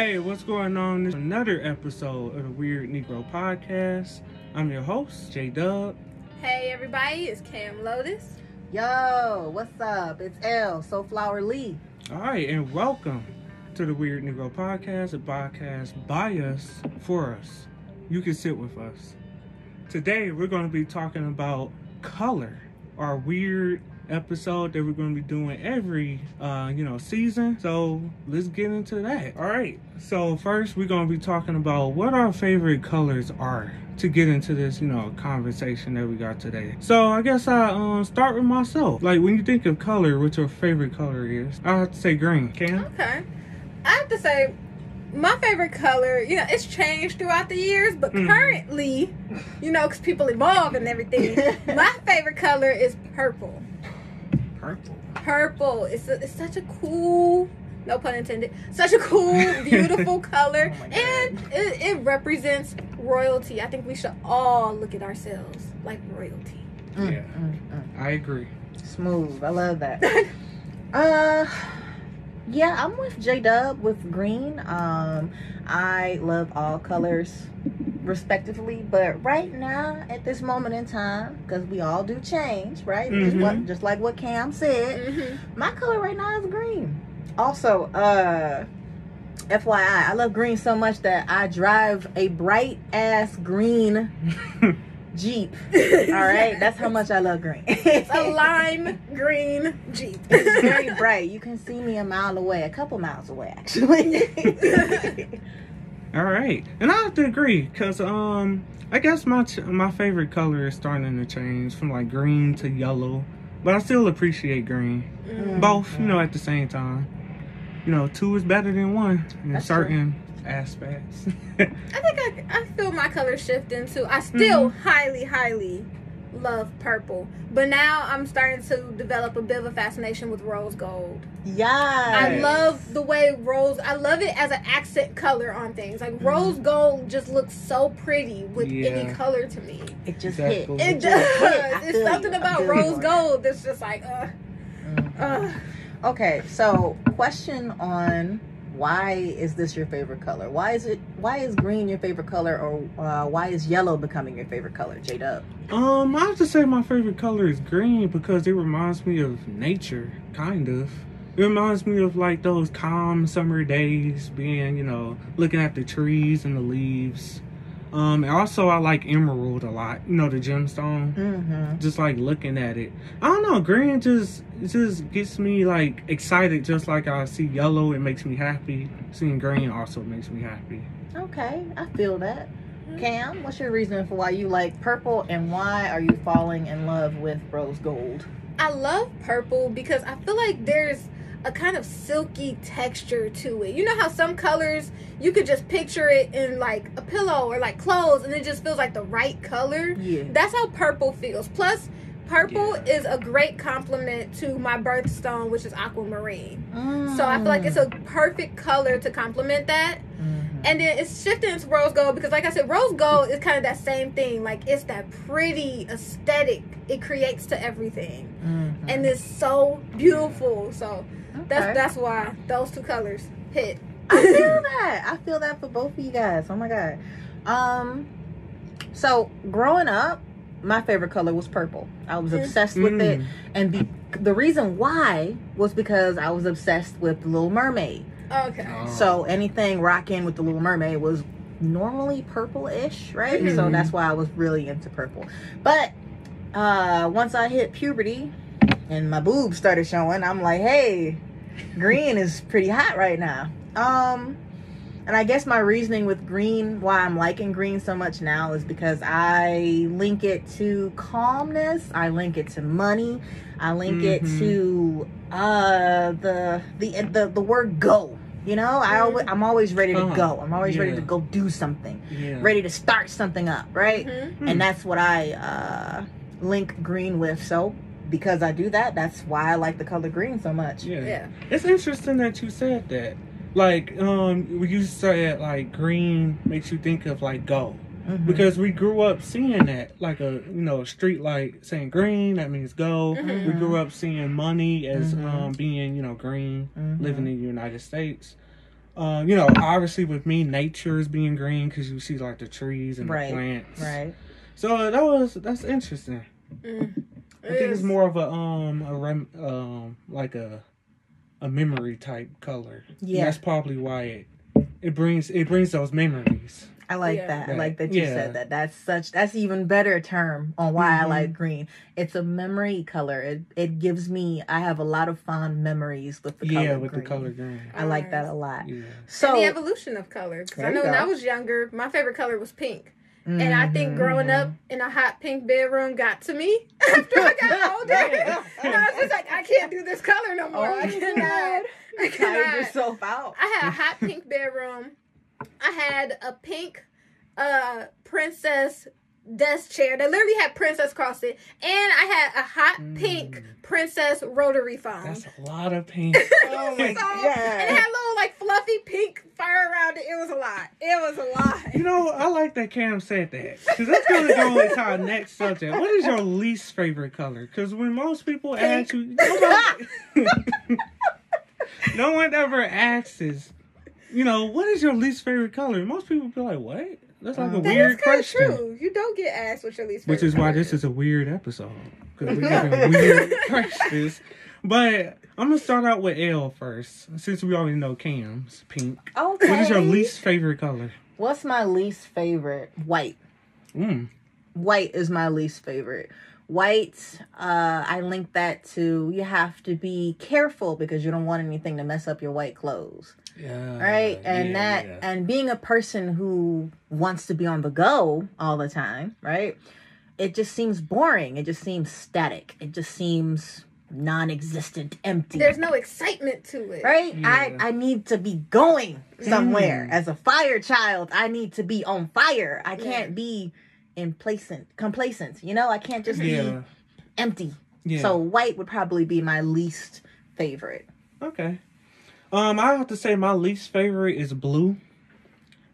Hey, what's going on? This is another episode of the Weird Negro Podcast. I'm your host, J Dub. Hey everybody, it's Cam Lotus. Yo, what's up? It's L, So Flower Lee. All right, and welcome to the Weird Negro Podcast, a podcast by us for us. You can sit with us. Today, we're going to be talking about color, our weird episode that we're going to be doing every uh you know season. So let's get into that. All right so first we're going to be talking about what our favorite colors are to get into this you know conversation that we got today. So i guess i um start with myself. Like when you think of color what your favorite color is? I have to say green. Can Okay. I have to say, my favorite color, you know, it's changed throughout the years, but Mhm. currently, you know, because people evolve and everything, my favorite color is purple. Purple Purple. It's, a, it's such a cool, no pun intended, such a cool, beautiful color. Oh and it, it represents royalty. I think we should all look at ourselves like royalty. Mm, Yeah. mm, mm. i agree Smooth. I love that. uh yeah, I'm with J Dub with green. Um I love all colors respectively, but right now at this moment in time, because we all do change, right? Just, Mhm. what, just like what Cam said. hmm My color right now is green. Also, uh FYI, I love green so much that I drive a bright ass green Jeep. All right, that's how much I love green. It's a lime green Jeep. It's very bright. You can see me a mile away, a couple miles away, actually. All right, and I have to agree because um, I guess my ch- my favorite color is starting to change from like green to yellow, but I still appreciate green. Mm. Both, you know, at the same time. You know, two is better than one in That's certain aspects. I think I, I feel my color shifting too. I still highly, highly love purple, but now I'm starting to develop a bit of a fascination with rose gold. yeah. I love the way rose. I love it as an accent color on things. Like rose gold just looks so pretty with any color to me. It just Exactly. hit. It just hit. Does. It's something you. About rose you. gold that's just like, uh, Mm. uh. Okay, so question on why is this your favorite color? Why is it? Why is green your favorite color, or uh, why is yellow becoming your favorite color? J Dub. um, I have to say my favorite color is green because it reminds me of nature, kind of. It reminds me of like those calm summer days, being you know looking at the trees and the leaves. Um, and also I like emerald a lot. You know the gemstone. Mm-hmm. just like looking at it. I don't know, green just just gets me like excited just like I see yellow, it makes me happy. Seeing green also makes me happy. Okay, I feel that. Cam, what's your reason for why you like purple, and why are you falling in love with rose gold? I love purple because I feel like there's a kind of silky texture to it. You know how some colors you could just picture it in like a pillow or like clothes and it just feels like the right color? Yeah. That's how purple feels. Plus, purple Yeah. is a great complement to my birthstone, which is aquamarine. Mm. So I feel like it's a perfect color to complement that. Mhm. And then it's shifting into rose gold because, like I said, rose gold is kind of that same thing. Like it's that pretty aesthetic it creates to everything Mhm. and it's so beautiful. So that's Okay. that's why those two colors hit. I feel that. I feel that for both of you guys. Oh my god. Um so growing up, my favorite color was purple. I was Mm. obsessed with it Mm. and be, the reason why was because I was obsessed with the Little Mermaid. okay. Oh. So anything rocking with the Little Mermaid was normally purple-ish, right? So Mhm. that's why I was really into purple. But uh once I hit puberty and my boobs started showing, I'm like, hey, green is pretty hot right now. Um and I guess my reasoning with green, why I'm liking green so much now, is because I link it to calmness. I link it to money. I link it Mhm. to uh the the the the word go. You know, I always, I'm always ready to go. I'm always ready to go do something. Yeah. Ready to start something up, right? Mhm. Hmm. And that's what I uh link green with. So because I do that, that's why I like the color green so much. yeah. Yeah. It's interesting that you said that. Like, um, you said like green makes you think of like go. Mhm. because we grew up seeing that like a you know a street light saying green that means go Mhm. we grew up seeing money as Mhm. um being you know green Mhm. living in the united states Uh, you know, obviously with me, nature is being green because you see like the trees and Right, the plants. Right. So that was that's interesting. Mm. I think it's more of a um a rem um like a a memory type color. And Yeah. that's probably why it it brings it brings those memories. I like Yeah. that. I like that you Yeah. said that. That's such that's even better term on why I Mhm. like green. It's a memory color. It it gives me I have a lot of fond memories with the yeah, color Yeah, with green. the color green. I like that a lot. Yeah. So and the evolution of color. Because I know you when. I was younger, my favorite color was pink. And I think growing up in a hot pink bedroom got to me after I got older. and I was just like, I can't do this color no more. I Oh, cannot. I cannot. yourself out. I had a hot pink bedroom. I had a pink uh princess desk chair that literally had princess across it. And I had a hot pink Mm. princess rotary phone. That's a lot of pink. Oh my So- god. And it had little like fluffy pink fur around it. It was a lot. It was a lot. You know, I like that Cam said that because that's gonna go into our next subject. What is your least favorite color? Because when most people ask you, nobody, no one ever asks, is, you know, what is your least favorite color? Most people be like, what? That's like a Um, That weird is kind of question. true. You don't get asked what your least favorite. Which is why this is a weird episode because we're giving weird questions. But I'm gonna start out with L first, since we already know Cam's pink. Okay. What is your least favorite color? What's my least favorite? White. Mm. White is my least favorite. White, uh, I link that to you have to be careful because you don't want anything to mess up your white clothes. Yeah. right and yeah, that yeah. and being a person who wants to be on the go all the time right it just seems boring it just seems static it just seems non-existent empty There's no excitement to it. right Yeah. i i need to be going somewhere Mm. as a fire child i need to be on fire i can't be complacent complacent you know i can't just Yeah. be empty Yeah. so white would probably be my least favorite Okay. Um, I have to say my least favorite is blue.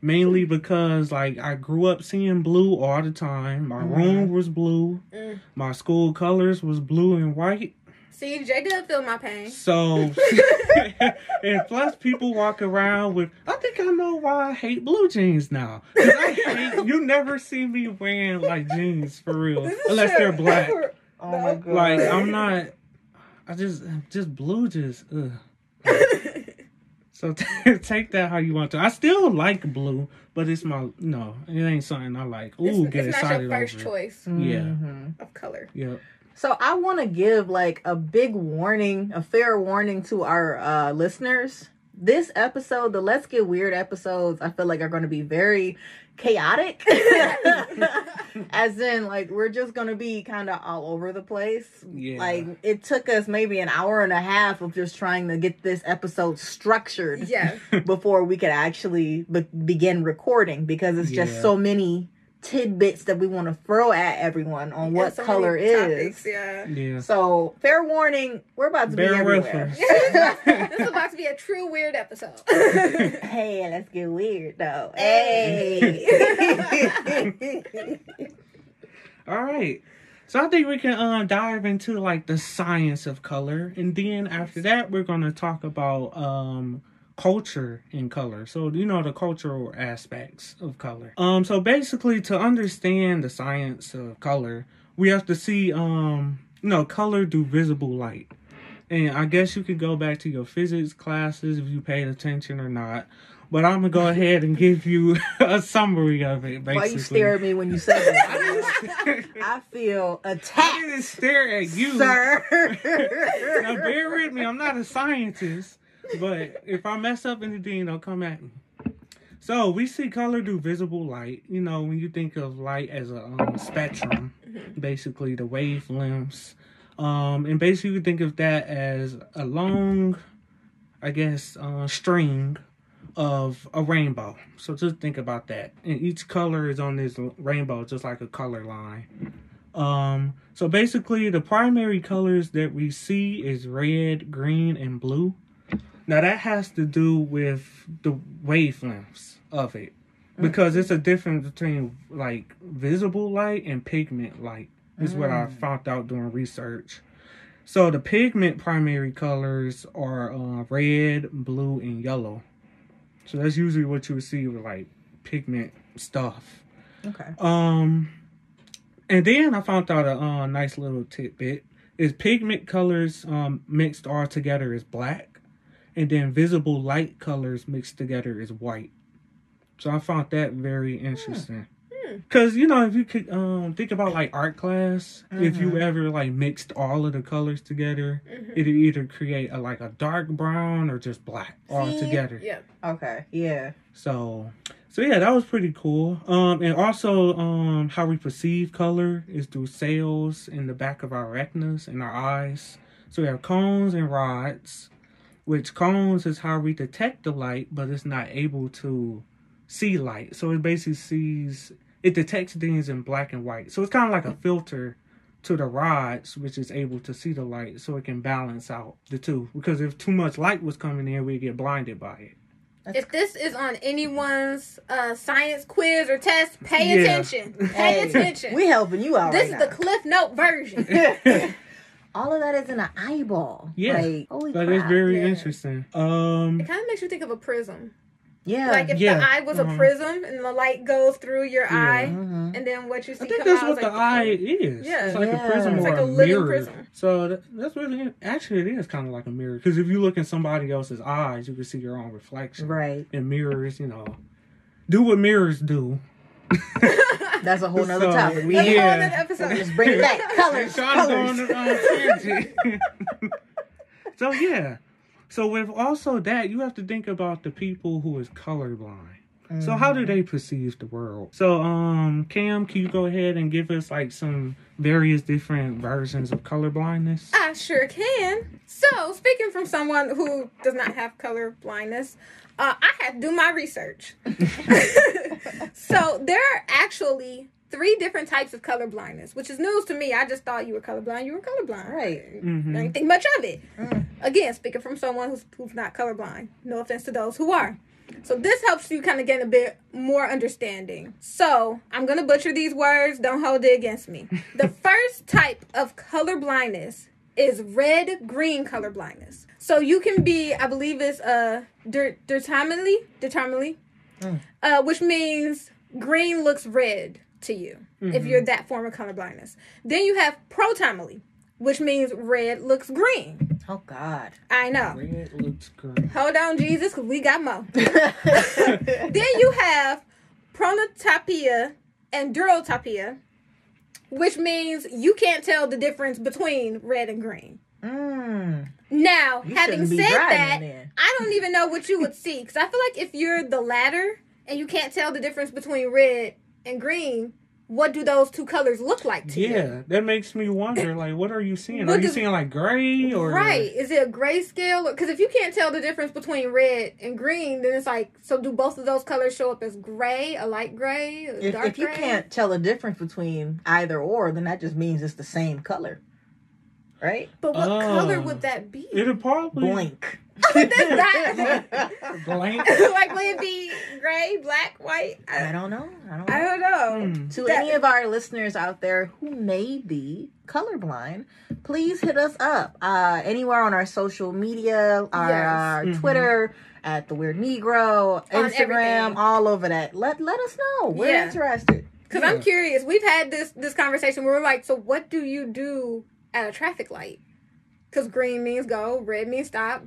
Mainly because like I grew up seeing blue all the time. My Mhm. room was blue. Mm. My school colors was blue and white. See, J Dub feel my pain. So and plus people walk around with I think I know why I hate blue jeans now. I hate you never see me wearing like jeans for real. Unless true. they're black. oh my god Like I'm not I just just blue just ugh. So t- take that how you want to. I still like blue, but it's my no. It ain't something I like. Ooh, it's, get it's not excited your first over. choice Yeah. Mhm. of color. Yep. So I want to give like a big warning, a fair warning to our uh listeners. This episode, the Let's Get Weird episodes, I feel like are going to be very chaotic. As in like we're just going to be kind of all over the place. Yeah. Like it took us maybe an hour and a half of just trying to get this episode structured Yeah. before we could actually be- begin recording because it's just Yeah. so many tidbits that we want to throw at everyone on what so color many is. topics, Yeah. Yeah. So, fair warning, we're about to Bear be with everywhere. this is about to be a true weird episode. hey, let's get weird though. Hey. All right. So I think we can uh, dive into like the science of color, and then after that, we're gonna talk about um culture in color. So you know the cultural aspects of color. Um. So basically, to understand the science of color, we have to see um you know color through visible light. And I guess you could go back to your physics classes if you paid attention or not. But I'm gonna go ahead and give you a summary of it. Basically. Why you stare at me when you say I that? I feel I attacked, didn't stare at you. sir. Now bear with me. I'm not a scientist, but if I mess up anything, don't come at me. So we see color through visible light. You know, when you think of light as a um, spectrum, basically the wavelengths, um, and basically you think of that as a long, I guess, uh, string of a rainbow. So just think about that. And each color is on this rainbow, just like a color line. Um, so basically, the primary colors that we see is red, green, and blue. Now that has to do with the wavelengths of it, because it's a difference between like visible light and pigment light. Is what I found out doing research. So the pigment primary colors are uh, red, blue, and yellow. So that's usually what you would see with like pigment stuff. Okay. Um, and then I found out a uh, nice little tidbit is pigment colors um mixed all together is black, and then visible light colors mixed together is white. So I found that very interesting. Hmm. Cause you know if you could um think about like art class, if you Mhm. ever like mixed all of the colors together, Mhm. it'd either create a like a dark brown or just black all together. Yeah. Okay. Yeah. So, so yeah, that was pretty cool. Um, and also, um, how we perceive color is through cells in the back of our retinas and our eyes. So we have cones and rods, which cones is how we detect the light, but it's not able to see light. So it basically sees, it detects things in black and white. So it's kind of like a filter to the rods, which is able to see the light, so it can balance out the two. Because if too much light was coming in, we'd get blinded by it. If this is on anyone's uh, science quiz or test, pay Yeah. attention. Pay Hey, attention. We helping you out this right is the Cliff Note version. now. All of that is in an eyeball. Yeah. Like, holy But crap. it's very yeah. interesting. Um, It kind of makes you think of a prism. yeah. like if yeah. the eye was a Mhm. prism and the light goes through your Yeah. eye, Mhm. and then what you see I think come that's out what is the like eye is. Yeah. it's like Yeah. a prism It's or like a, a living mirror. prism. So that, that's really actually it is kind of like a mirror because if you look in somebody else's eyes, you can see your own reflection. Right. And mirrors, you know, do what mirrors do. That's a whole nother So, topic. We That's a Yeah. whole nother episode. Just bring it back. Colors. Trying to go on Colors. uh, tangent. so yeah. So with also that, you have to think about the people who is colorblind. So how Mm-hmm. do they perceive the world? So um Cam, can you go ahead and give us like some various different versions of color blindness? I sure can. So, speaking from someone who does not have color blindness, uh, I had to do my research. so, there are actually three different types of color blindness, which is news to me. I just thought you were colorblind. You were colorblind. Right. Mhm. I didn't think much of it. Mm. Again, speaking from someone who's, who's not colorblind. No offense to those who are. So this helps you kind of get a bit more understanding. So I'm gonna butcher these words. Don't hold it against me. The first type of color blindness is red green color blindness. So you can be, I believe it's uh determinedly, determinedly, Mm. uh, which means green looks red to you if Mhm. you're that form of color blindness. Then you have protimally, which means red looks green. Oh God. I know. Red looks green. Hold on, Jesus, because we got more. then you have pronotopia and durotopia, which means you can't tell the difference between red and green. Mm. Now, You having said that, then. I don't even know what you would see because I feel like if you're the latter and you can't tell the difference between red and green, what do those two colors look like to you? Yeah, that makes me wonder. Like, what are you seeing? What Are you does- seeing like gray or Right. Is it a grayscale? Because if you can't tell the difference between red and green, then it's like, so do both of those colors show up as gray, a light gray, a If, dark if you gray? can't tell the difference between either or, then that just means it's the same color, right? But what Oh. color would that be? It'll probably Blank. That's not- blank. like, would it be gray, black, white? I I, don't know. I don't know. I don't know. Hmm. To That- any of our listeners out there who may be colorblind, please hit us up uh, anywhere on our social media, our Yes. Mhm. Twitter at the Weird Negro, On Instagram, everything. all over that. Let let us know. We're Yeah. interested. Because Yeah. I'm curious. We've had this this conversation where we're like, so what do you do at a traffic light? Because green means go, red means stop.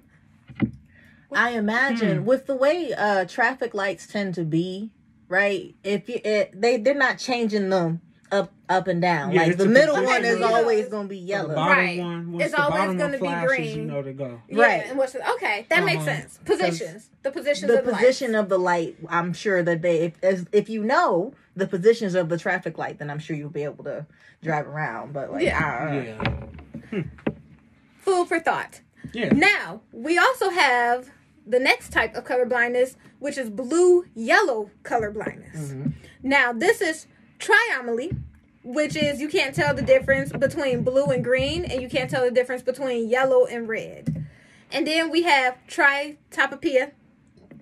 I imagine Hmm. with the way uh, traffic lights tend to be, right? If you it, they they're not changing them up up and down. Yeah, like the middle one is Yeah. always gonna be The yellow. bottom Right. one, once It's the always gonna be green. you know to go. Yeah, Right. and what's the, okay? That makes Uh-huh. sense. Positions. The positions the of the position lights. of the light i'm sure that they if as, if you know the positions of the traffic light then i'm sure you'll be able to drive around but like Yeah. uh, Yeah, Food for thought. yeah. Now, we also have the next type of color blindness, which is blue yellow color blindness. Mhm. Now, this is triamoly, which is you can't tell the difference between blue and green, and you can't tell the difference between yellow and red. And then we have tritopopia.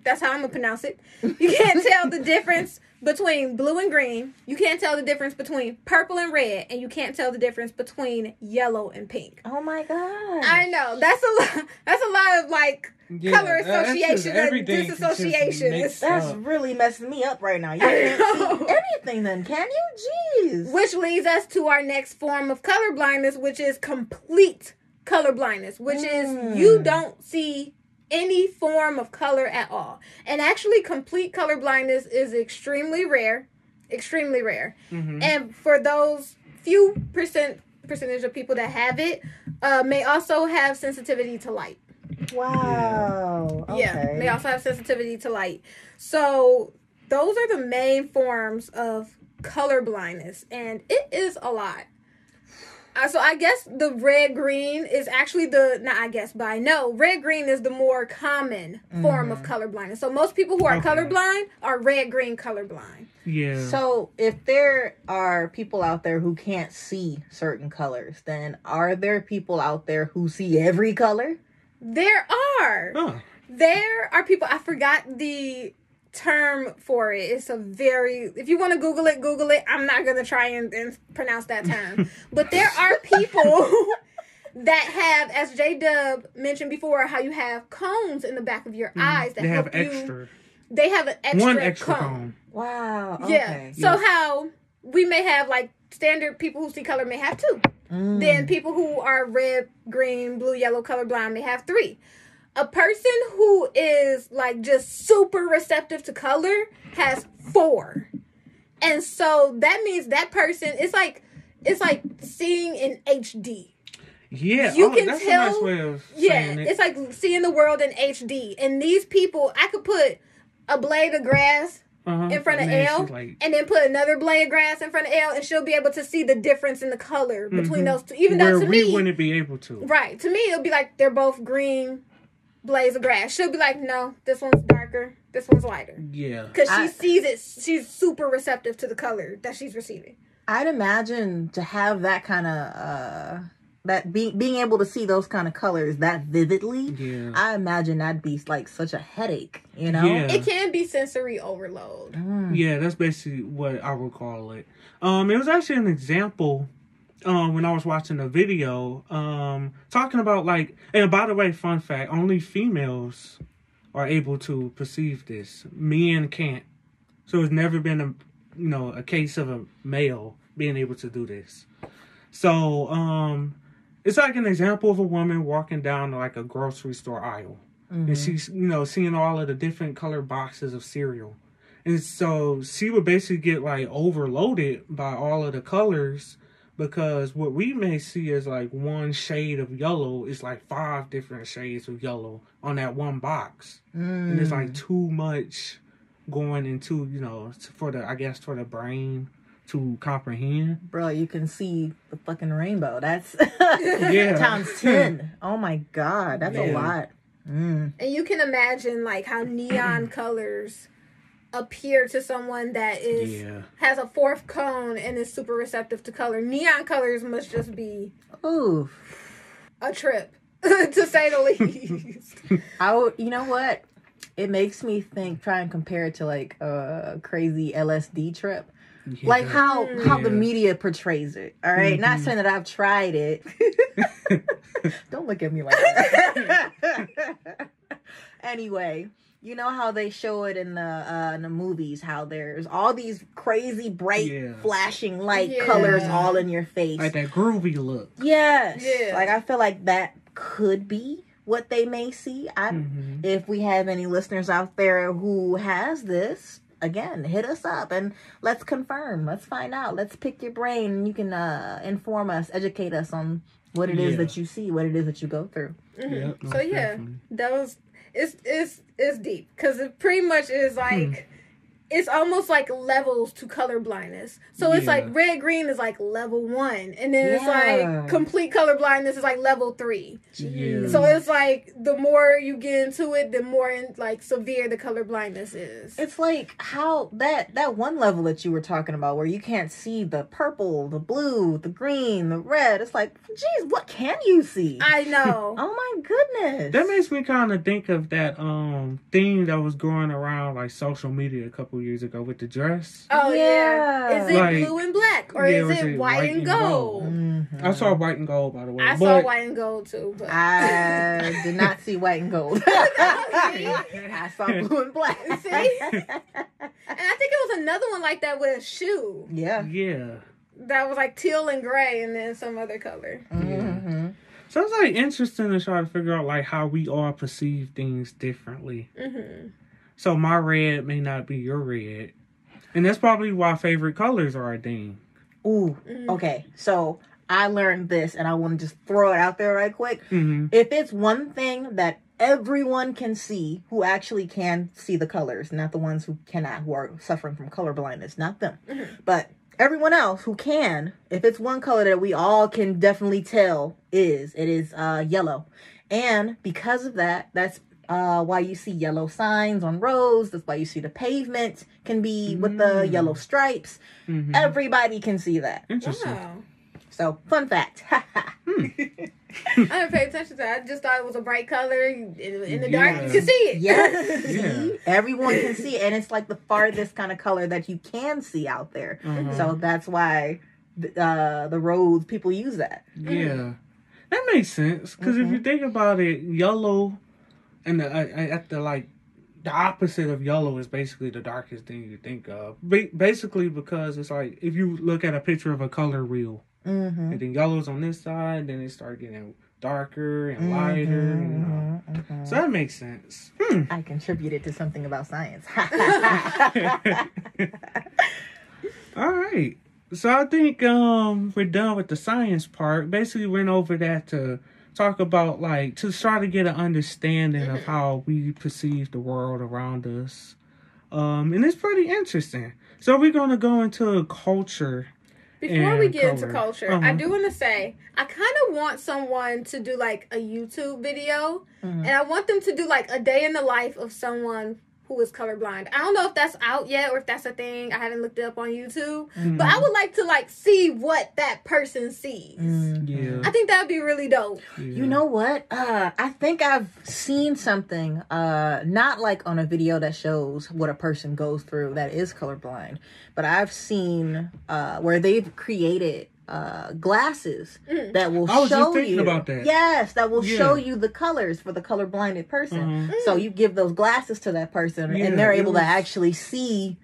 That's how I'm gonna pronounce it. You can't tell the difference between blue and green. You can't tell the difference between purple and red, and you can't tell the difference between yellow and pink. oh my god I know that's a lot. That's a lot of like Yeah, color that- that's association and everything can just disassociation. That's up. really messing me up right now. You can't see anything then, can you? Jeez. Which leads us to our next form of color blindness, which is complete color blindness, which Mm. is you don't see any form of color at all. And actually, complete color blindness is extremely rare, extremely rare. Mhm. And for those few percent percentage of people that have it, uh, may also have sensitivity to light. Wow. Yeah, Okay. they also have sensitivity to light. So those are the main forms of color blindness, and it is a lot. Uh, so I guess the red green is actually the not I guess, but I know red green is the more common form of color blindness. So most people who are Okay. colorblind are red green colorblind. Yeah. So, if there are people out there who can't see certain colors, then are there people out there who see every color? There are Huh. there are people I forgot the term for it. It's a very if you want to Google it, Google it. I'm not gonna try and, and pronounce that term. but there are people that have, as J Dub mentioned before, how you have cones in the back of your mm. eyes that they have help you. They have an extra one extra cone. cone. Wow. Yeah. Okay. So how we may have like standard people who see color may have two. Mm. Then people who are red, green, blue, yellow colorblind they have three. A person who is like just super receptive to color has four. And so that means that person it's like it's like seeing in HD. Yeah. You oh, can that's tell- a nice way of Yeah, it. it's like seeing the world in HD. And these people, I could put a blade of grass uh-huh. in front of And L like, and then put another blade of grass in front of L and she'll be able to see the difference in the color between Mhm. those two. Even where though to we me wouldn't be able to. Right. To me, it'll be like they're both green blades of grass. She'll be like, no, this one's darker, this one's lighter. Yeah. Because she I- sees it, she's super receptive to the color that she's receiving. I'd imagine to have that kind of uh that being being able to see those kind of colors that vividly. Yeah. I imagine that'd be like such a headache, you know? Yeah. It can be sensory overload. Mm. Yeah, that's basically what I would call it. Um, it was actually an example um when I was watching a video um talking about like and by the way, fun fact, only females are able to perceive this. Men can't. So it's never been a you know, a case of a male being able to do this. So um it's like an example of a woman walking down like a grocery store aisle Mhm. and she's you know seeing all of the different color boxes of cereal and so she would basically get like overloaded by all of the colors because what we may see as like one shade of yellow is like five different shades of yellow on that one box and it's Mm. like too much going into you know for the i guess for the brain to comprehend Bro, you can see the fucking rainbow. That's Yeah. times ten. Oh my god, that's a lot. Mm. And you can imagine like how neon colors appear to someone that is yeah has a fourth cone and is super receptive to color. Neon colors must just be Ooh, a trip, to say the least. I would. You know what? It makes me think. Try and compare it to like a crazy LSD trip. Like Yeah. how how the media portrays it. All right? not Mhm. saying that I've tried it. Don't look at me like that. anyway, you know how they show it in the uh, in the movies? How there's all these crazy bright Yeah. flashing light Yeah. colors all in your face. like that groovy look Yes. Yeah. Like I feel like that could be what they may see. I Mhm. if we have any listeners out there who has this, again, hit us up and let's confirm. Let's find out. Let's pick your brain. You can uh inform us, educate us on what it is Yeah. that you see, what it is that you go through. Mhm. Yeah, so yeah, definitely. was it's it's it's deep because it pretty much is Hmm. Like it's almost like levels to color blindness. So it's Yeah. like red green is like level one, and then it's like complete color blindness is like level three. Yeah. So it's like the more you get into it, the more in, like severe the color blindness is. It's like how that that one level that you were talking about where you can't see the purple, the blue, the green, the red. It's like, geez, what can you see? I know. oh my goodness. That makes me kind of think of that um thing that was going around like social media a couple couple years ago with the dress. Oh yeah. Yeah. Is it Like- blue and black or Yeah, is was it it white, white and and gold? gold? Mhm. I saw white and gold by the way. I but saw white and gold too. But I did not see white and gold. I saw blue and black. See? and I think it was another one like that with a shoe yeah. Yeah. that was like teal and gray, and then some other color. hmm So it's like interesting to try to figure out like how we all perceive things differently. hmm So my red may not be your red. And that's probably why favorite colors are a thing. Ooh. Mhm. Okay. So I learned this, and I want to just throw it out there right quick. hmm If it's one thing that everyone can see, who actually can see the colors, not the ones who cannot, who are suffering from color blindness, not them, Mhm. but everyone else who can, if it's one color that we all can definitely tell is, it is uh, yellow. And because of that, that's uh, why you see yellow signs on roads. That's why you see the pavement can be with the Mm. yellow stripes. hmm Everybody can see that. Interesting. Wow. So, fun fact. I didn't pay attention to that. I just thought it was a bright color. In, in the dark, you can see it. Yes. Yeah. See? Everyone can see it. And it's like the farthest kind of color that you can see out there. Uh-huh. So that's why th- uh, the roads, people use that. Yeah, that makes sense. Because if you think about it, yellow and the, uh, at the like the opposite of yellow is basically the darkest thing you think of. Ba- basically, because it's like if you look at a picture of a color wheel, Mm-hmm. and then yellow's on this side, then it start getting darker and lighter. And, you know. Mm-hmm. So that makes sense. Hmm. I contributed to something about science. All right. So I think um we're done with the science part. Basically went over that to talk about like to try to get an understanding of how we perceive the world around us. Um and it's pretty interesting. So we're gonna go into culture. Before we get into culture, I Uh-huh. do want to say I kind of want someone to do like a YouTube video, Mhm. and I want them to do like a day in the life of someone who is colorblind. I don't know if that's out yet or if that's a thing. I haven't looked it up on YouTube, but I would like to like see what that person sees. Mhm. Yeah. I think that would be really dope. yeah. You know what? Uh, I think I've seen something, uh, not like on a video that shows what a person goes through that is colorblind, but I've seen uh, where they've created uh, glasses Mm. that will I was just show thinking you. about that. Yes, that will Yeah. show you the colors for the color blinded person. Uh-huh. So you give those glasses to that person, Yeah, and they're able was- to actually see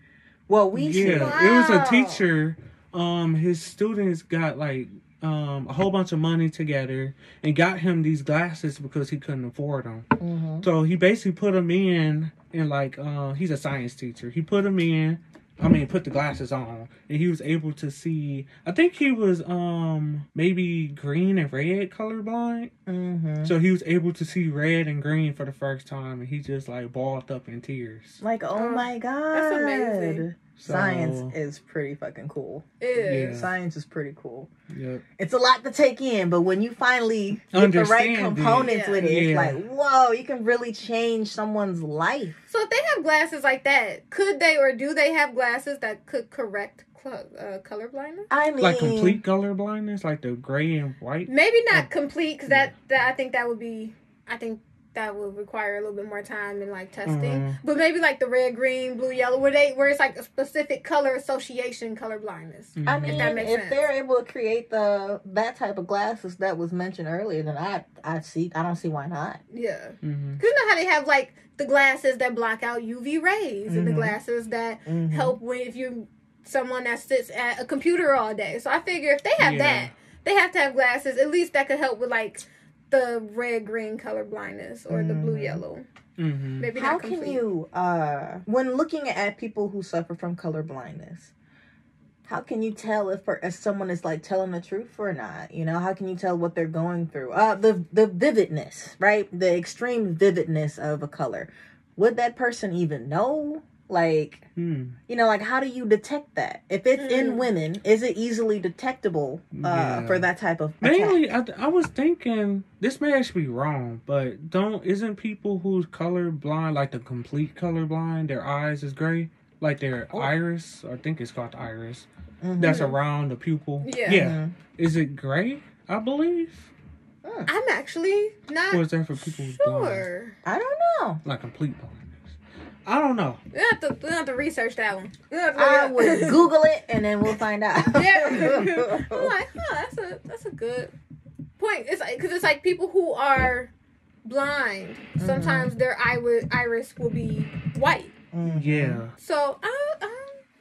what we see. Yeah, it was a teacher. Um, his students got like um a whole bunch of money together and got him these glasses because he couldn't afford them. Mhm. So he basically put them in, and like uh, he's a science teacher. He put them in. I mean, put the glasses on, and he was able to see. I think he was um maybe green and red colorblind. Mhm. So he was able to see red and green for the first time, and he just like balled up in tears. Like, oh Oh, my god, that's amazing. So, Science is pretty fucking cool. It is. Yeah. Science is pretty cool. Yep. It's a lot to take in, but when you finally get the right Understand it. components with it, it's Yeah. like, whoa, you can really change someone's life. So if they have glasses like that, could they or do they have glasses that could correct cl- uh, color blindness? I mean, Like complete color blindness, like the gray and white. Maybe Oh. not complete, because that, that I think that would be, I think that would require a little bit more time and like testing. Mhm. But maybe like the red, green, blue, yellow, where they where it's like a specific color association, color blindness. I Mhm. mean, that if, sense. they're able to create the that type of glasses that was mentioned earlier, then I I see I don't see why not. Yeah, because you know how they have like the glasses that block out UV rays and the Mhm. glasses that Mhm. help when if you someone that sits at a computer all day. So I figure if they have Yeah. that, they have to have glasses. At least that could help with like the red green color blindness or the blue Mhm. yellow. Mhm. Maybe How can you, uh, when looking at people who suffer from color blindness, how can you tell if, per- if someone is like telling the truth or not? You know, how can you tell what they're going through? Uh, the the vividness, right? The extreme vividness of a color. Would that person even know? Like, Hmm. you know, like how do you detect that? If it's in Mm. women, is it easily detectable uh, Yeah. for that type of attack? Mainly, I, I was thinking this may actually be wrong, but don't isn't people who's color blind like the complete color blind? Their eyes is gray, like their Oh. iris. I think it's called the iris. Mhm. That's around the pupil. Yeah. Yeah. Mhm. Is it gray? I believe. I'm actually not Or is that for people who's blind? sure. I don't know. Like complete blindness. I don't know. We have to we have to research that one. We I would Google it and then we'll find out. Yeah. I'm like, huh, that's a that's a good point. It's like because it's like people who are blind. Mm-hmm. Sometimes their iris iris will be white. Mhm. Yeah. So, uh, um,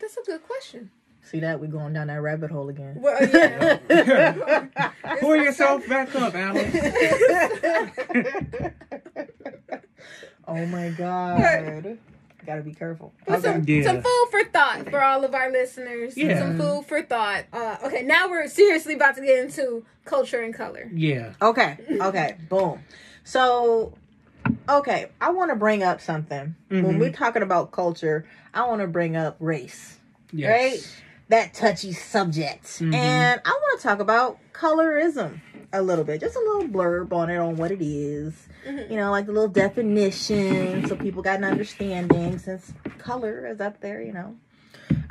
that's a good question. See that we're going down that rabbit hole again. Well, yeah. Pull yourself back up, Alex. oh my god. Gotta be careful. But Okay. some, Yeah. some food for thought for all of our listeners. Yeah. Some food for thought. Uh, okay, now we're seriously about to get into culture and color. Yeah. Okay. Okay. Boom. So, okay, I want to bring up something. When Mhm. we're talking about culture, I want to bring up race. Yes. Right? That touchy subject. Mhm. And I want to talk about colorism a little bit. Just a little blurb on it on what it is. Mhm. You know, like the little definition so people got an understanding since color is up there, you know.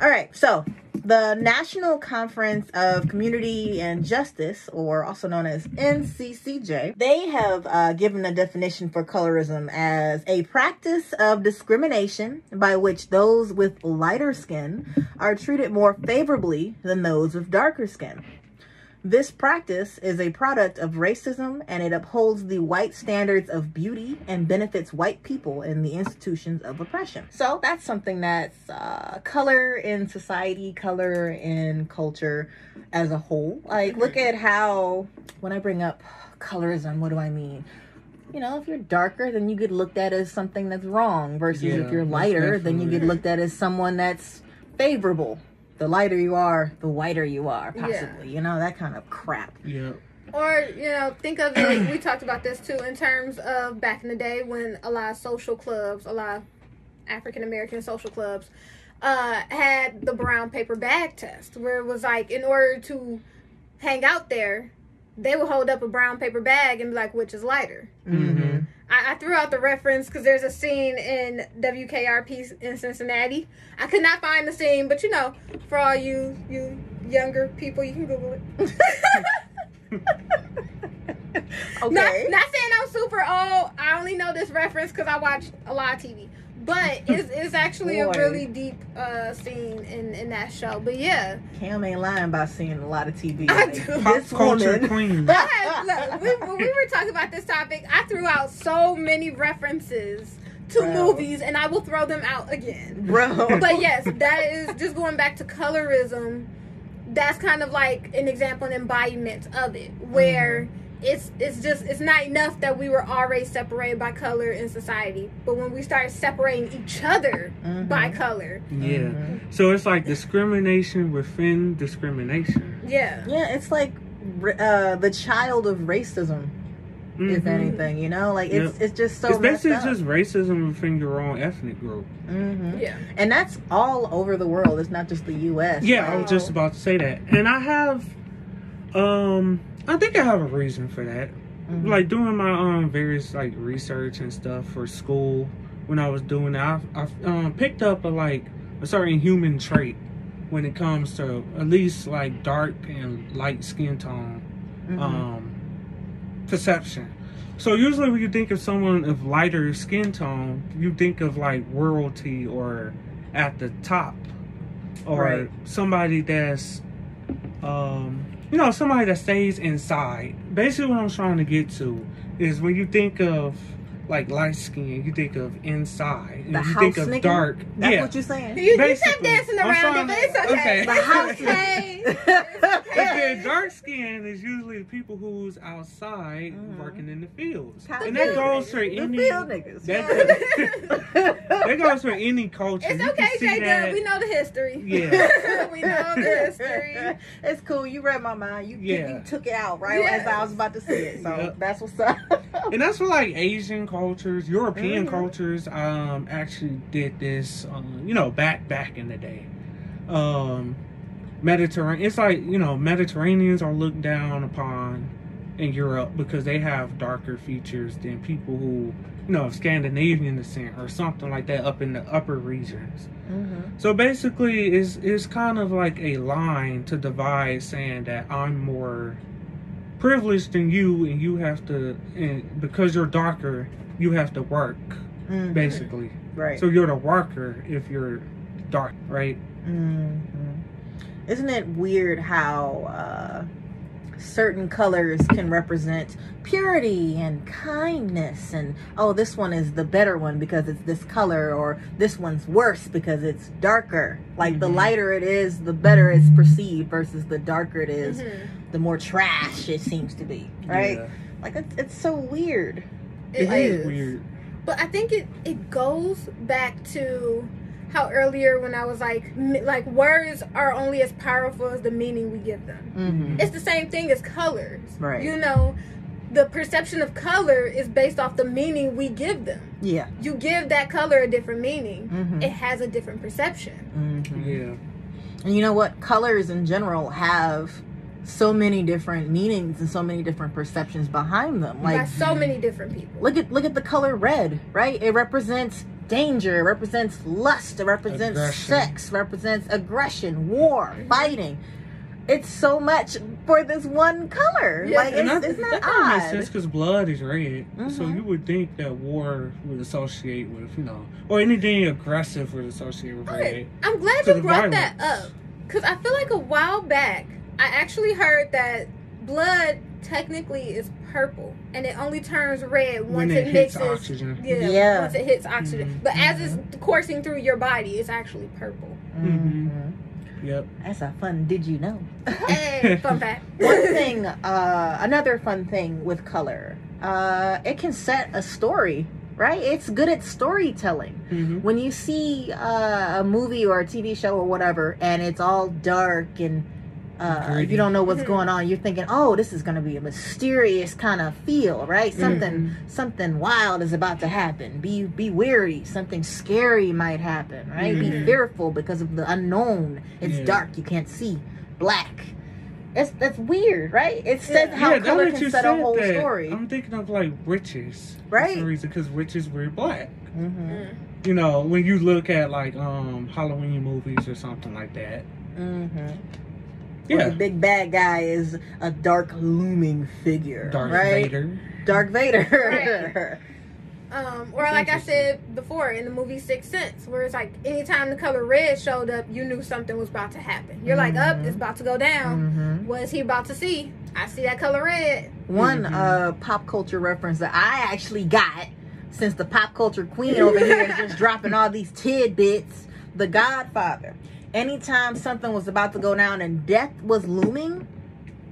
All right, so the National Conference of Community and Justice, or also known as NCCJ, they have uh, given a definition for colorism as a practice of discrimination by which those with lighter skin are treated more favorably than those with darker skin. This practice is a product of racism and it upholds the white standards of beauty and benefits white people in the institutions of oppression. So that's something that's uh, color in society, color in culture as a whole. Like, look at how, when I bring up colorism, what do I mean? You know, if you're darker, then you get looked at as something that's wrong, versus Yeah, if you're lighter, then you get looked at as someone that's favorable. The lighter you are, the whiter you are, Yeah. possibly. You know, that kind of crap. Yeah. Or, you know, think of it, we talked about this too in terms of back in the day when a lot of social clubs, a lot of African American social clubs, uh, had the brown paper bag test, where it was like, in order to hang out there, they would hold up a brown paper bag and be like, which is lighter. Mm-hmm. I, I threw out the reference because there's a scene in WKRP in Cincinnati. I could not find the scene, but you know, for all you you younger people, you can Google it. Okay. Not, not saying I'm super old. I only know this reference because I watch a lot of TV. But it's, it's actually a really deep uh, scene in, in that show. But yeah, Cam ain't lying about seeing a lot of TV. I Like, do. Pop this culture woman- queen. I had- look, we, when we were talking about this topic, I threw out so many references to Bro. movies, and I will throw them out again. Bro. But yes, that is just going back to colorism. That's kind of like an example and embodiment of it, where it's it's just it's not enough that we were already separated by color in society, but when we start separating each other Mhm. by color, Yeah. Mhm. So it's like discrimination within discrimination. yeah, Yeah, it's like uh, the child of racism, if Mhm. anything. You know, like it's it's just so. it's basically messed up. just racism within your own ethnic group. Mhm. yeah, and that's all over the world. It's not just the U.S. Yeah, I was just about to say that. And I have um I think I have a reason for that. Mhm. Like doing my um various like research and stuff for school when I was doing that, I, I um, picked up a like a certain human trait when it comes to at least like dark and light skin tone Mhm. um, perception. So usually when you think of someone of lighter skin tone, you think of like royalty or at the top, or Right. somebody that's, um, you know, somebody that stays inside. Basically, what I'm trying to get to is when you think of like light skin, you think of inside, the if you house think of nigga. dark. That's yeah. what you're saying. you, you kept Basically, dancing I'm around it, trying but it's okay. okay. The house It's okay. If dark skin, is usually the people who's outside Mhm. working in the fields, Cotton and that field goes niggas. for The any. field niggas. That, that goes for any culture. It's You okay, see J that- We know the history. Yeah. we know the history. It's cool. You read my mind. You Yeah. you took it out right Yes. as I was about to say it. So Yep. that's what's up. and that's for like Asian cultures, European Mhm. cultures. Um, actually did this. Um, you know, back back in the day. Um, Mediterranean. It's like you know, Mediterraneans are looked down upon in Europe because they have darker features than people who you know of Scandinavian descent or something like that up in the upper regions. Mhm. So basically, it's, it's kind of like a line to divide, saying that I'm more privileged than you, and you have to, and because you're darker, you have to work Mhm. basically. Right. So you're the worker if you're dark, right? hmm Isn't it weird how uh, certain colors can represent purity and kindness? And oh, this one is the better one because it's this color, or this one's worse because it's darker. Like the Mhm. lighter it is, the better it's perceived, versus the darker it is, Mhm. the more trash it seems to be. Right? Yeah. Like it's, it's so weird. It is weird. But I think it it goes back to how earlier when I was like like words are only as powerful as the meaning we give them. hmm It's the same thing as colors. Right. You know, the perception of color is based off the meaning we give them. Yeah. You give that color a different meaning, hmm it has a different perception. hmm Yeah. And you know what? Colors in general have so many different meanings and so many different perceptions behind them. by Like so many different people. look at look at the color red, right? It represents danger, it represents lust, it represents Aggression. sex, represents aggression, war, fighting. It's so much for this one color. Yeah. like And it's, I, isn't that that kind of makes odd? sense because blood is red, so Mhm. you would think that war would associate with, you know, or anything aggressive would associate with red. I'm glad you the brought that up because I feel like a while back I actually heard that blood technically is purple and it only turns red once When it, it hits mixes. oxygen. Yeah, Yeah. once it hits oxygen. Mhm. But as it's coursing through your body, it's actually purple. Mhm. Mhm. Yep. That's a fun. Did you know? Hey, fun fact. one thing uh another fun thing with color uh it can set a story right it's good at storytelling hmm when you see uh, a movie or a tv show or whatever and it's all dark and uh, you don't know what's going on you're thinking oh this is going to be a mysterious kind of feel right something something wild is about to happen be be wary something scary might happen right be Mhm. fearful because of the unknown it's Yeah. dark you can't see black that's that's weird right it says Yeah. how yeah, color that can set a said whole that, story I'm thinking of like witches. Right. For some reason, because witches wear black. mm-hmm. Mm. You know, when you look at like um Halloween movies or something like that. Mm-hmm. Yeah. the big bad guy is a dark looming figure Darth right Vader. dark vader Um, or That's like I said before in the movie Sixth Sense, where it's like anytime the color red showed up, you knew something was about to happen. You're like, up, Mhm. it's about to go down. hmm What is he about to see? I see that color red. One Mhm. uh, pop culture reference that I actually got since the pop culture queen over here is just dropping all these tidbits. The Godfather. Anytime something was about to go down and death was looming,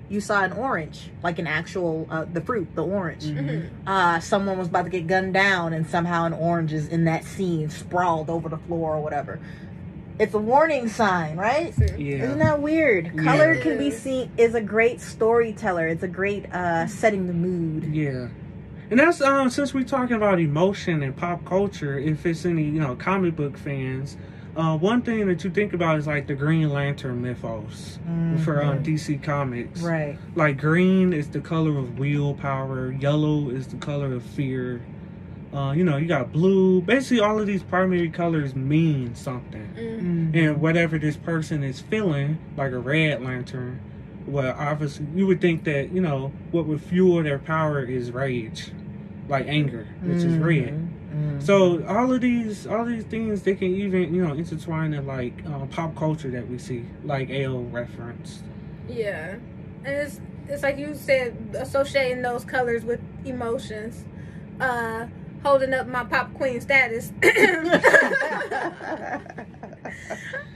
you saw an orange, like an actual uh, the fruit, the orange. Mhm. Uh, someone was about to get gunned down, and somehow an orange is in that scene, sprawled over the floor or whatever. It's a warning sign, right? Yeah. Isn't that weird? Yeah. Color can be seen is a great storyteller. It's a great uh setting the mood. Yeah. And that's um since we're talking about emotion and pop culture, if it's any, you know, comic book fans, uh one thing that you think about is like the Green Lantern mythos for um, Mhm. DC Comics. Right. Like green is the color of willpower, yellow is the color of fear. Uh, you know, you got blue. Basically, all of these primary colors mean something. Mm. And whatever this person is feeling, like a red lantern, well, obviously, you would think that, you know, what would fuel their power is rage, like anger, which is red. Mhm. So all of these, all these things, they can even, you know, intertwine in like um, pop culture that we see, like AO reference. Yeah, and it's it's like you said, associating those colors with emotions. Uh, holding up my pop queen status.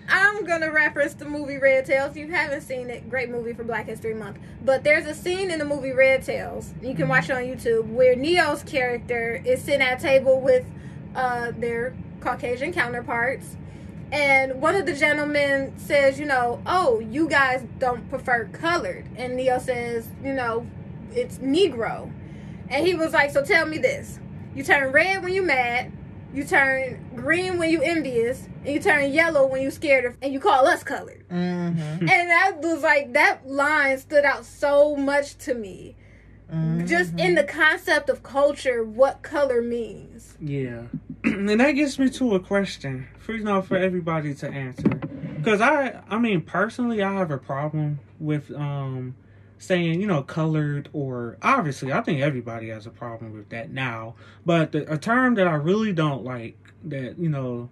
I'm gonna reference the movie Red Tails. If you haven't seen it, great movie for Black History Month. But there's a scene in the movie Red Tails. You can watch it on YouTube where Ne-Yo's character is sitting at a table with uh, their Caucasian counterparts. And one of the gentlemen says, you know, oh, you guys don't prefer colored. And Ne-Yo says, you know, it's Negro. And he was like, so tell me this. You turn red when you're mad, you turn green when you envious, and you turn yellow when you scared of, and you call us colored. Mhm. And that was like, that line stood out so much to me. Just in the concept of culture, what color means. Yeah, and that gets me to a question for you know for everybody to answer. Because I, I mean, personally, I have a problem with um saying, you know, colored or obviously, I think everybody has a problem with that now. But the, a term that I really don't like that you know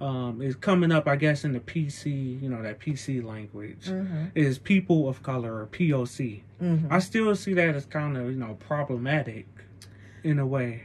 um, is coming up, I guess, in the PC, you know, that PC language Mhm. is people of color or POC. Mhm. I still see that as kind of you know problematic in a way.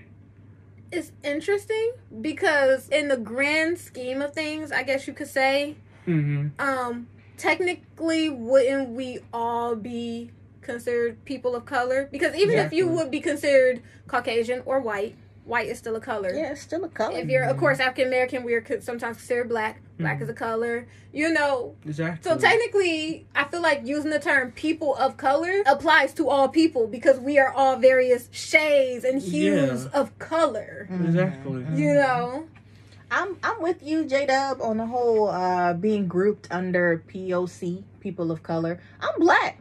It's interesting because in the grand scheme of things, I guess you could say, hmm um, technically, wouldn't we all be considered people of color? Because even if you would be considered Caucasian or white, white is still a color. Yeah, it's still a color. If you're, of course, African American, we are sometimes considered black. Black Mhm. is a color. You know, Exactly. so technically, I feel like using the term "people of color" applies to all people because we are all various shades and hues Yeah. of color. Mhm. Exactly. You know, I'm I'm with you, J Dub, on the whole uh being grouped under POC, people of color. I'm black.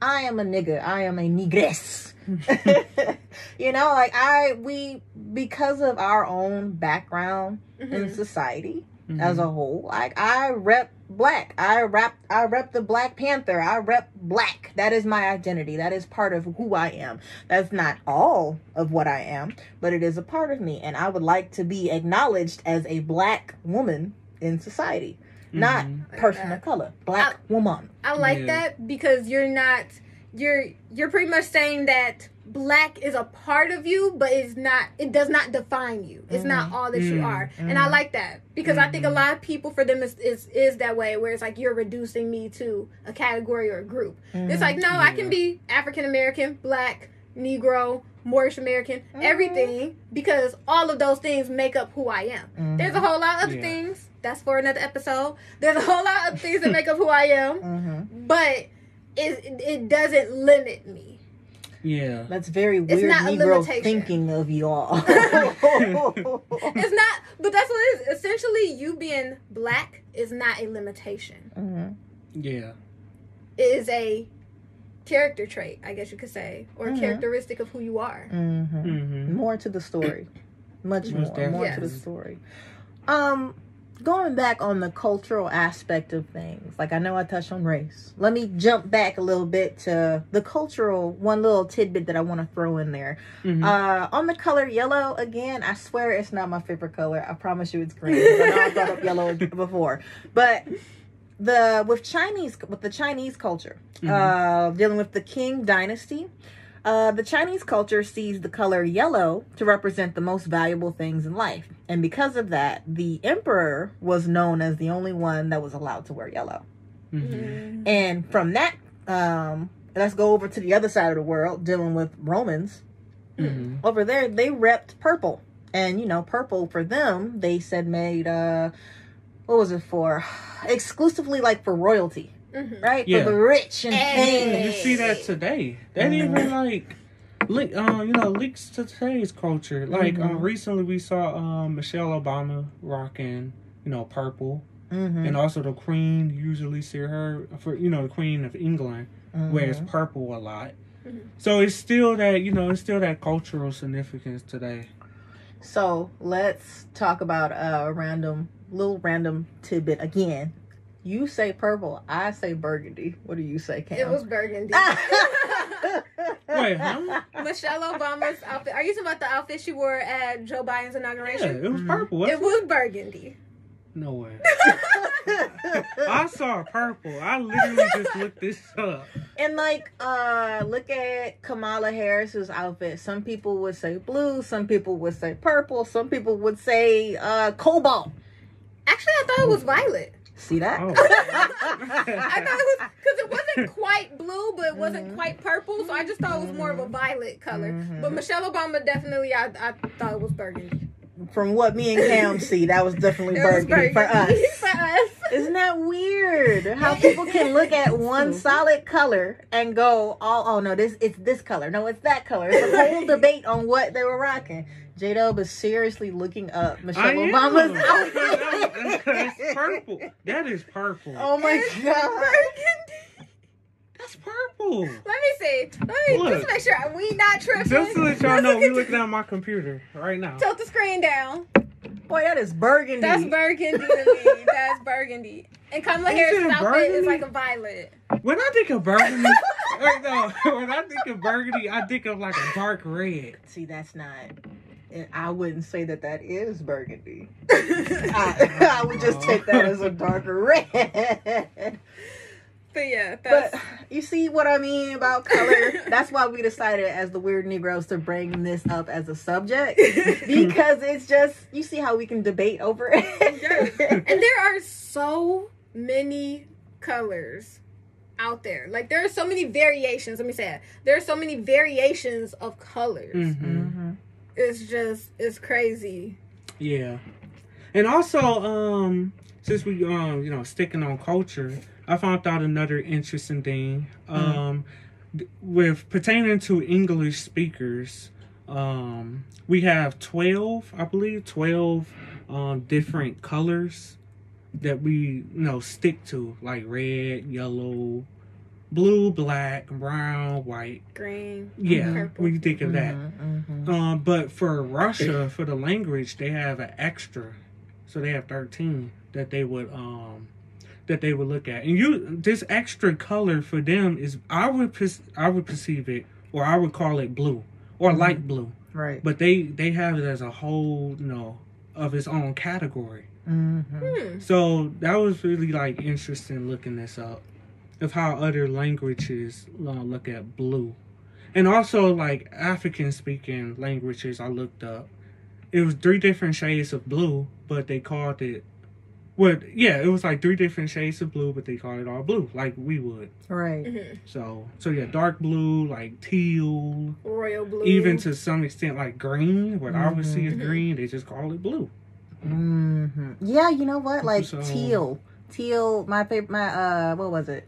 I am a nigga. I am a negress. you know, like I we because of our own background in Mhm. society Mhm. as a whole, like I rep black. I rep I rep the Black Panther. I rep black. That is my identity. That is part of who I am. That's not all of what I am, but it is a part of me and I would like to be acknowledged as a black woman in society. Not Mhm. Like person that. of color. Black woman. I like Yeah. that because you're not you're you're pretty much saying that black is a part of you, but it's not it does not define you. It's not all that you Mhm. are. And I Mhm. like that because I think a Mhm. lot of people for them is, is is that way where it's like you're reducing me to a category or a group. It's like no, I can be African American, black, Negro, Moorish American, Mhm. everything because all of those things make up who I am. Mhm. There's a whole lot of other Yeah. things. That's for another episode. There's a whole lot of things that make up who I am, Mhm. but it it doesn't limit me. Yeah. That's very weird. It's weird not a Negro limitation. thinking of y'all. It's not, but that's what it is. Essentially, you being black is not a limitation. Mhm. Yeah. It is a character trait, I guess you could say, or a Mhm. characteristic of who you are. Mhm. hmm More to the story. Much Most more. More to the story. Um, going back on the cultural aspect of things, like I know I touched on race. Let me jump back a little bit to the cultural one little tidbit that I want to throw in there. hmm Uh, on the color yellow, again, I swear it's not my favorite color. I promise you it's green. I know I brought up yellow before, but the with Chinese with the Chinese culture, uh, dealing with the Qing dynasty, uh, the Chinese culture sees the color yellow to represent the most valuable things in life, and because of that, the emperor was known as the only one that was allowed to wear yellow. hmm And from that, um, let's go over to the other side of the world, dealing with Romans. Hmm over there they repped purple. And you know purple for them they said made uh what was it for? Exclusively like for royalty Mhm. right Yeah. for the rich and Hey. You see that today. That Mhm. even like, link, uh, you know, links to today's culture. Like, uh, Mhm. recently we saw um, Michelle Obama rocking, you know, purple, Mhm, and also the Queen. Usually see her for, you know, the Queen of England mhm. wears purple a lot. Mhm. So it's still that, you know, it's still that cultural significance today. so let's talk about a random little random tidbit again you say purple i say burgundy what do you say Cam? It was burgundy. Wait, huh? Michelle Obama's outfit. Are you talking about the outfit she wore at Joe Biden's inauguration? Yeah, inauguration? it was Mhm. purple. It Wasn't it? was burgundy. No way. I saw purple. I literally just looked this up. And like, uh, look at Kamala Harris's outfit. Some people would say blue, some people would say purple, some people would say uh cobalt. Actually, I thought it was violet. See that? Oh. I thought it was because it wasn't quite blue, but it wasn't Mhm. quite purple. So I just thought it was more of a violet color. Mhm. But Michelle Obama definitely, I, I thought it was burgundy. From what me and Cam see, that was definitely It was burgundy for us. for us. Isn't that weird? How people can look at one solid color and go, "Oh, oh no, this it's this color. No, it's that color." It's a whole debate on what they were rocking. J Dub is seriously looking up Michelle I am. Obama's That's purple. That is purple. Oh my It's god. burgundy. That's purple. Let me see. Let me Look. just make sure we not tripping. Just to let y'all know, look we at- looking at my computer right now. Tilt the screen down. Boy, that is burgundy. That's burgundy to me. That's burgundy. And Kamala Is Harris's it outfit burgundy? is like a violet. When I think of burgundy, wait, no, when I think of burgundy, I think of like a dark red. See, that's not. I wouldn't say that that is burgundy. I, I would just take that as a darker red. But yeah, that's But you see what I mean about color? That's why we decided as the Weird Negroes to bring this up as a subject. Because it's just, you see how we can debate over it. and there are so many colors out there. Like there are so many variations. Let me say it. There are so many variations of colors. hmm Mhm. It's just it's crazy. Yeah, and also, um, since we um, you know, sticking on culture, I found out another interesting thing. Um, th- with pertaining to English speakers, um, we have twelve, I believe, twelve um different colors that we you know stick to, like red, yellow, blue, black, brown, white. Green. Yeah, Purple. when you think of that. Mhm, mhm. Um, but for Russia, for the language, they have an extra, so they have thirteen that they would um that they would look at, and you this extra color for them is I would perc- I would perceive it, or I would call it blue or light blue, Right. but they they have it as a whole, you know, of its own category. Mhm. Hmm. So that was really like interesting looking this up of how other languages uh, look at blue, and also like African speaking languages. I looked up. It was three different shades of blue, but they called it. Well, yeah, it was like three different shades of blue, but they called it all blue, like we would. Right. Mhm. So, so yeah, dark blue, like teal, Royal blue. even to some extent like green. What I would see as Mhm. green, they just call it blue. hmm Yeah, you know what? Like So- teal. Teal. My favorite. My uh, what was it?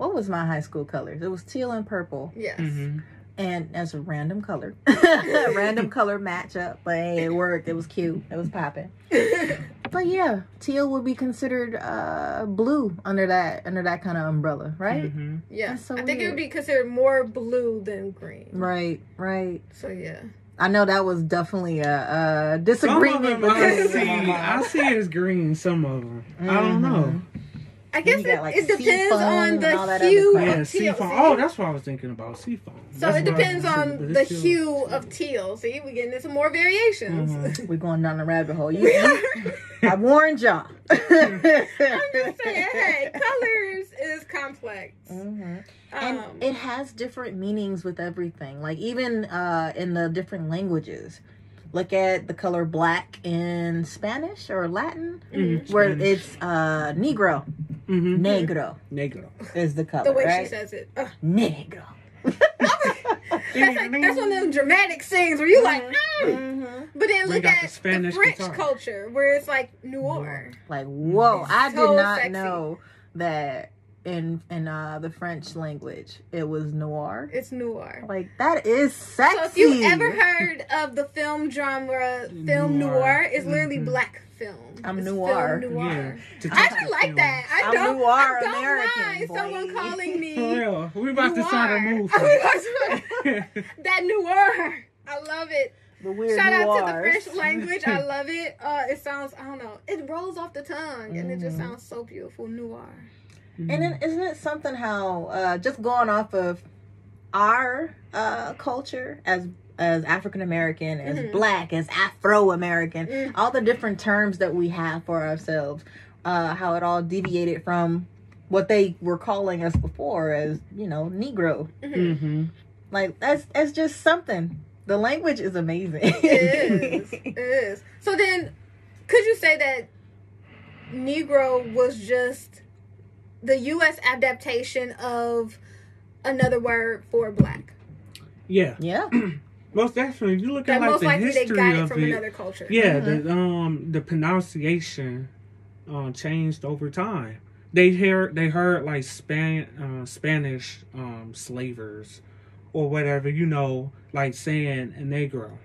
What was my high school colors? It was teal and purple, Yes. hmm and as a random color, random color matchup. But hey, it worked. It was cute. It was popping. But yeah, teal would be considered uh blue under that under that kind of umbrella, right? hmm yeah. So I think it would be considered more blue than green. Right. Right. So yeah. I know that was definitely a, a Some of disagreement. them I see. I see it as green. Some of them, I don't know. I guess you got, it, like, it depends on the hue crap. Yeah, of teal. seafoam. Oh, that's what I was thinking about. Seafoam. so That's it depends on but the it's still- hue of teal. See, we're getting into more variations. Mhm. We're going down the rabbit hole. You, you- I warned y'all. I'm just saying, hey, colors is complex. Mhm. And Um, it has different meanings with everything. Like even uh, in the different languages. Look at the color black in Spanish or Latin, Mhm. where Spanish. it's uh, negro. Mhm. Negro Negro. is the color, the way right? she says it. Ugh. Negro. That's, like, that's one of those dramatic scenes where you like, mm. Mhm. but then look at the the, French guitar. culture where it's like noir. Like whoa! I did not sexy. know that in in uh, the French language it was noir. It's noir. Like that is sexy. So if you ever heard of the film genre, film Noir. noir, it's literally Mhm. black film. I'm It's noir. Film noir. Yeah. I actually like that. I I'm don't. noir I don't American, mind boy. someone calling me. For real. we're about to start a move. that noir. I love it. the weird Shout out to the. French language. I love it. Uh, it sounds. I don't know. It rolls off the tongue, and it just Mhm. sounds so beautiful. Noir. And then isn't it something how uh, just going off of our uh, culture as as African American, as Mhm. black, as Afro American, Mm. all the different terms that we have for ourselves, uh, how it all deviated from what they were calling us before as you know Negro. Mhm. Mm-hmm. Like that's that's just something. The language is amazing. It is. It is. So then, could you say that Negro was just the U.S. adaptation of another word for black? Yeah, yeah. most definitely. You look That at like most the likely they history got it of from it. another culture. Yeah, Mhm. the um the pronunciation uh, changed over time. They heard they heard like Span uh, Spanish um slavers or whatever, you know, like saying negro.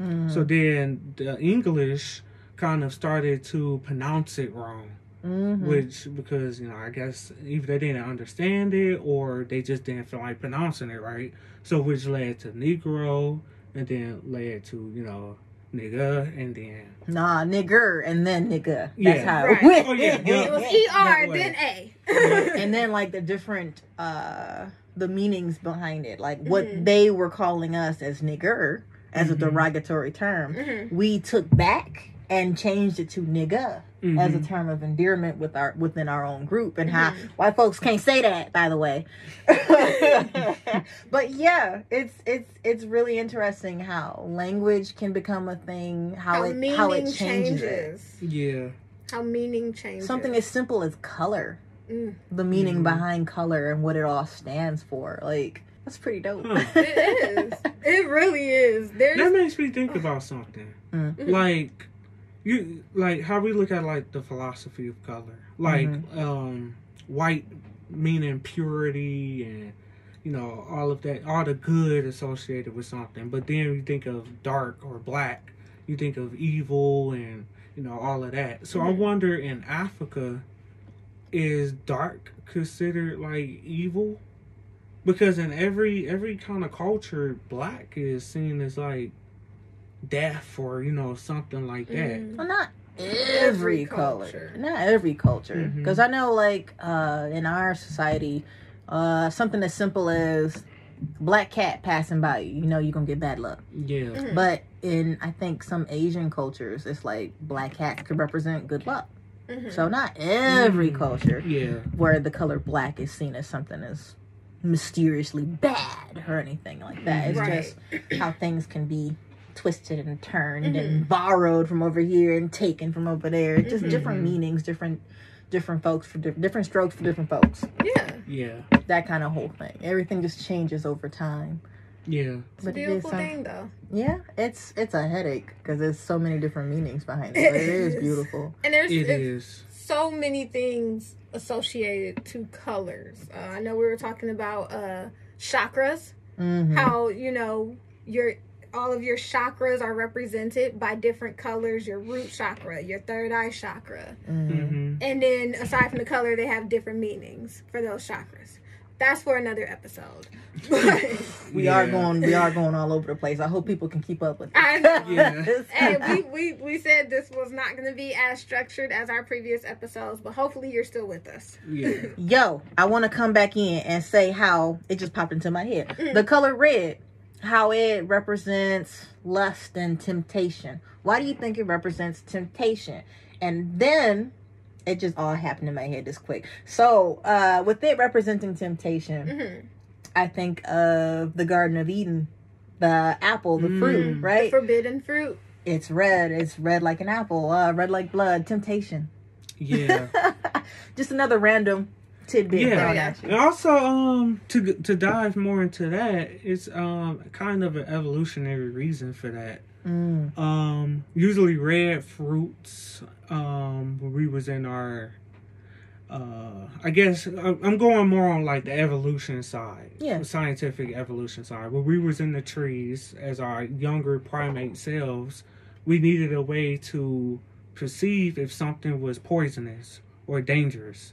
Mm. So then the English kind of started to pronounce it wrong. Mhm. Which because, you know, I guess either they didn't understand it or they just didn't feel like pronouncing it right. So which led to Negro and then led to, you know, nigga, and then Nah, nigger and then nigga. That's Yeah. how Right. it went. Oh, yeah, yeah. It was E R That then A. and then like the different uh the meanings behind it. Like what Mhm. they were calling us as nigger as a Mhm. derogatory term. Mhm. We took back and changed it to nigga as a Mhm. term of endearment with our within our own group and how Mhm. white folks can't say that by the way but yeah it's it's it's really interesting how language can become a thing how, How it meaning how it changes, it changes. yeah, How meaning changes. something as simple as color Mm. the meaning Mhm. behind color and what it all stands for like that's pretty dope Huh. It is. It really is. There's that makes me think about something. Mm. Like you, like how we look at like the philosophy of color, like um, white meaning purity and you know all of that, all the good associated with something. But then you think of dark or black, you think of evil and you know all of that. So I Mhm. wonder in Africa, is dark considered like evil? Because in every every kind of culture, black is seen as like death or you know something like that. Mhm. well not every, Every color culture. not every culture because i know like uh in our society uh something as simple as black cat passing by you you know you're gonna get bad luck Yeah, Mhm. but in i think some asian cultures it's like black cat could represent good luck Mhm. so not every Mm. culture yeah, where the color black is seen as something as mysteriously bad or anything like that. It's Right. just how things can be twisted and turned Mhm. and borrowed from over here and taken from over there. Just Mhm. different meanings, different different folks for di- different strokes for different folks. yeah. yeah, That kind of whole thing. Everything just changes over time. yeah. It's a But it is beautiful some- thing though. Yeah, it's it's a headache because there's so many different meanings behind it. But it is It is. beautiful. And there's it's so many things associated to colors. Uh, I know we were talking about uh, chakras. hmm How you know your all of your chakras are represented by different colors. Your root chakra, your third eye chakra, hmm hmm and then aside from the color, they have different meanings for those chakras. That's for another episode. But We are going we are going all over the place. I hope people can keep up with. I know. Yeah. and we, we, we said this was not going to be as structured as our previous episodes, but hopefully you're still with us. Yeah. Yo, I want to come back in and say how it just popped into my head. Mm. The color red, how it represents lust and temptation. Why do you think it represents temptation? And then it just all happened in my head this quick. So, uh, with it representing temptation, Mhm. I think of the Garden of Eden, the apple, the fruit, Mm. right? Forbidden fruit. It's red. It's red like an apple. Uh, red like blood. Temptation. Yeah. just another random tidbit. Yeah. thrown There we at you. And also, um, to to dive more into that, it's um kind of an evolutionary reason for that. Mm. Um, usually red fruits. Um, when we was in our, uh, I guess I'm I'm going more on like the evolution side, Yeah. scientific evolution side. When we was in the trees as our younger primate selves, we needed a way to perceive if something was poisonous or dangerous.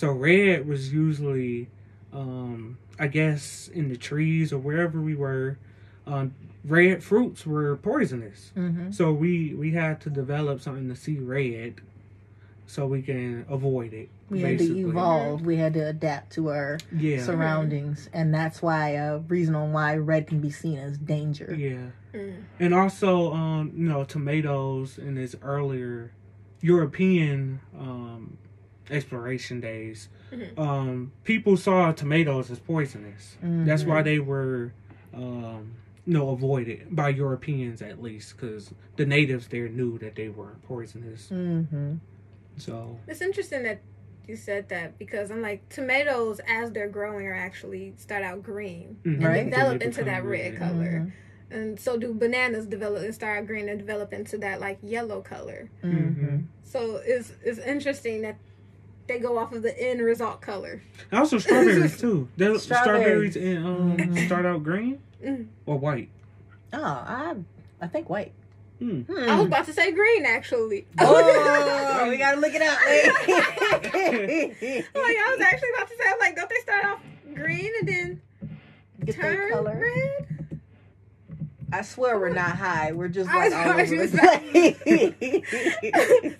So red was usually, um, I guess, in the trees or wherever we were. Um, red fruits were poisonous. hmm So we we had to develop something to see red, so we can avoid it. We had to evolve. We had to adapt to our Yeah, surroundings, and that's why a reason on why red can be seen as danger. yeah, Mm. and also um, you know tomatoes in its earlier European um, exploration days, Mhm. um, people saw tomatoes as poisonous. That's Mhm. why they were. Um, you know, avoided by Europeans at least, because the natives there knew that they were poisonous. hmm So It's interesting that you said that because I'm like, tomatoes, as they're growing, are actually start out green mhm, and Right. develop into that become red color. And so do bananas develop and start out green and develop into that like yellow color. So it's it's interesting that they go off of the end result color. Also strawberries too. The Strawberries. strawberries and um Mhm. start out green Mm. or white. Oh, I I think white. Hmm. Hmm. I was about to say green actually. Oh, we gotta look it up. Like I was actually about to say, I'm like, don't they start off green and then Get their turn color. red? I swear we're not high. We're just like all over the place.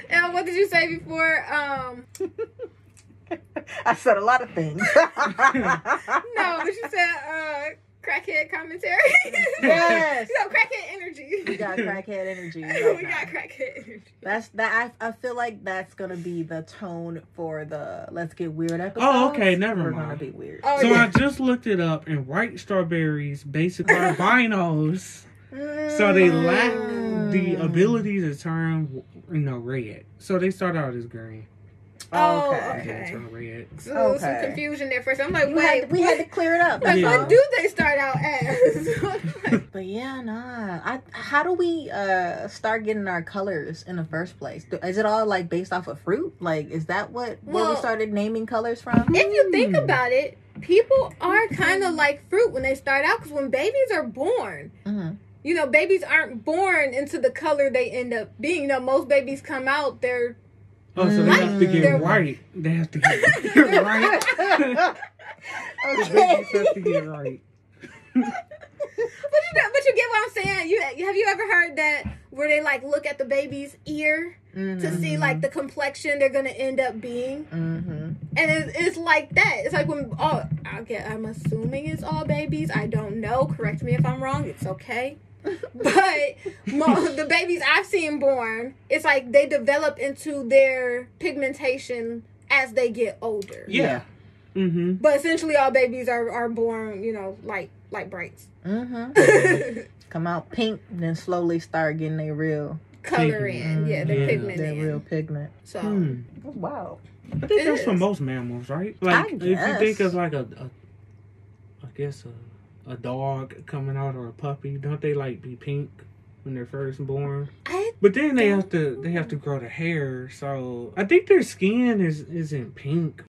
and what did you say before? Um, I said a lot of things. no, but you said uh, crackhead commentary. Yes. no, crackhead energy. we got crackhead energy. we now. got crackhead energy. That's that. I, I feel like that's gonna be the tone for the let's get weird episode. Oh, okay, never We're mind. gonna be weird. Oh, So yeah. I just looked it up, and white strawberries basically are albinos, so they lack the Mm. ability to turn, you know, red. So they start out as green, Oh, Okay. and okay. then turn. So some confusion there first. I'm like, You wait, had to- we what, had to clear it up. like, that's Yeah. what do they start out as? But yeah, nah. I, how do we uh start getting our colors in the first place? Is it all like based off of fruit? Like, is that what where we started naming colors from? if you think Hmm. about it, people are kind of like fruit when they start out because when babies are born, hmm you know, babies aren't born into the color they end up being. You know, most babies come out, they're Oh, so they have to Mm. get They're- right. They have to get right. The babies have to get right. But you know, but you get what I'm saying. You have you ever heard that where they like look at the baby's ear to see like the complexion they're gonna end up being, hmm and it's, it's like that. It's like when all I get. I'm assuming it's all babies. I don't know. Correct me if I'm wrong. It's okay. But mo- the babies I've seen born, it's like they develop into their pigmentation as they get older. Yeah. Mm-hmm. But essentially, all babies are, are born, you know, light light brights. Mm-hmm. Come out pink, then slowly start getting their real, color in, yeah, the Yeah. pigment their in. real pigment. So Hmm. Wow. I think It that's for most mammals, right? Like, if you guess. think of like a, a I guess a, a dog coming out or a puppy, don't they like be pink when they're first born? I But then they have to they have to grow the hair, so I think their skin is isn't pink.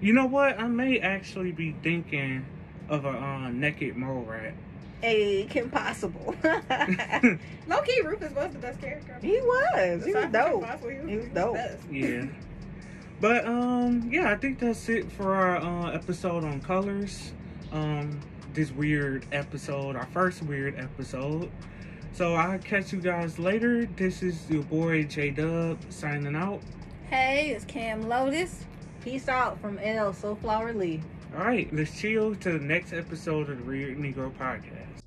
You know what? I may actually be thinking of a uh, naked mole rat. Hey, Kim Possible. low key Rufus was the best character. he was. He was Aside from dope. He was, He was dope. best. Yeah. But um yeah, I think that's it for our uh, episode on colors. Um this weird episode, our first weird episode. So I'll catch you guys later. This is your boy J Dub signing out. Hey, it's Cam Lotus. Peace out from L. Soulflower Lee. All right, let's chill to the next episode of the Weird Negro Podcast.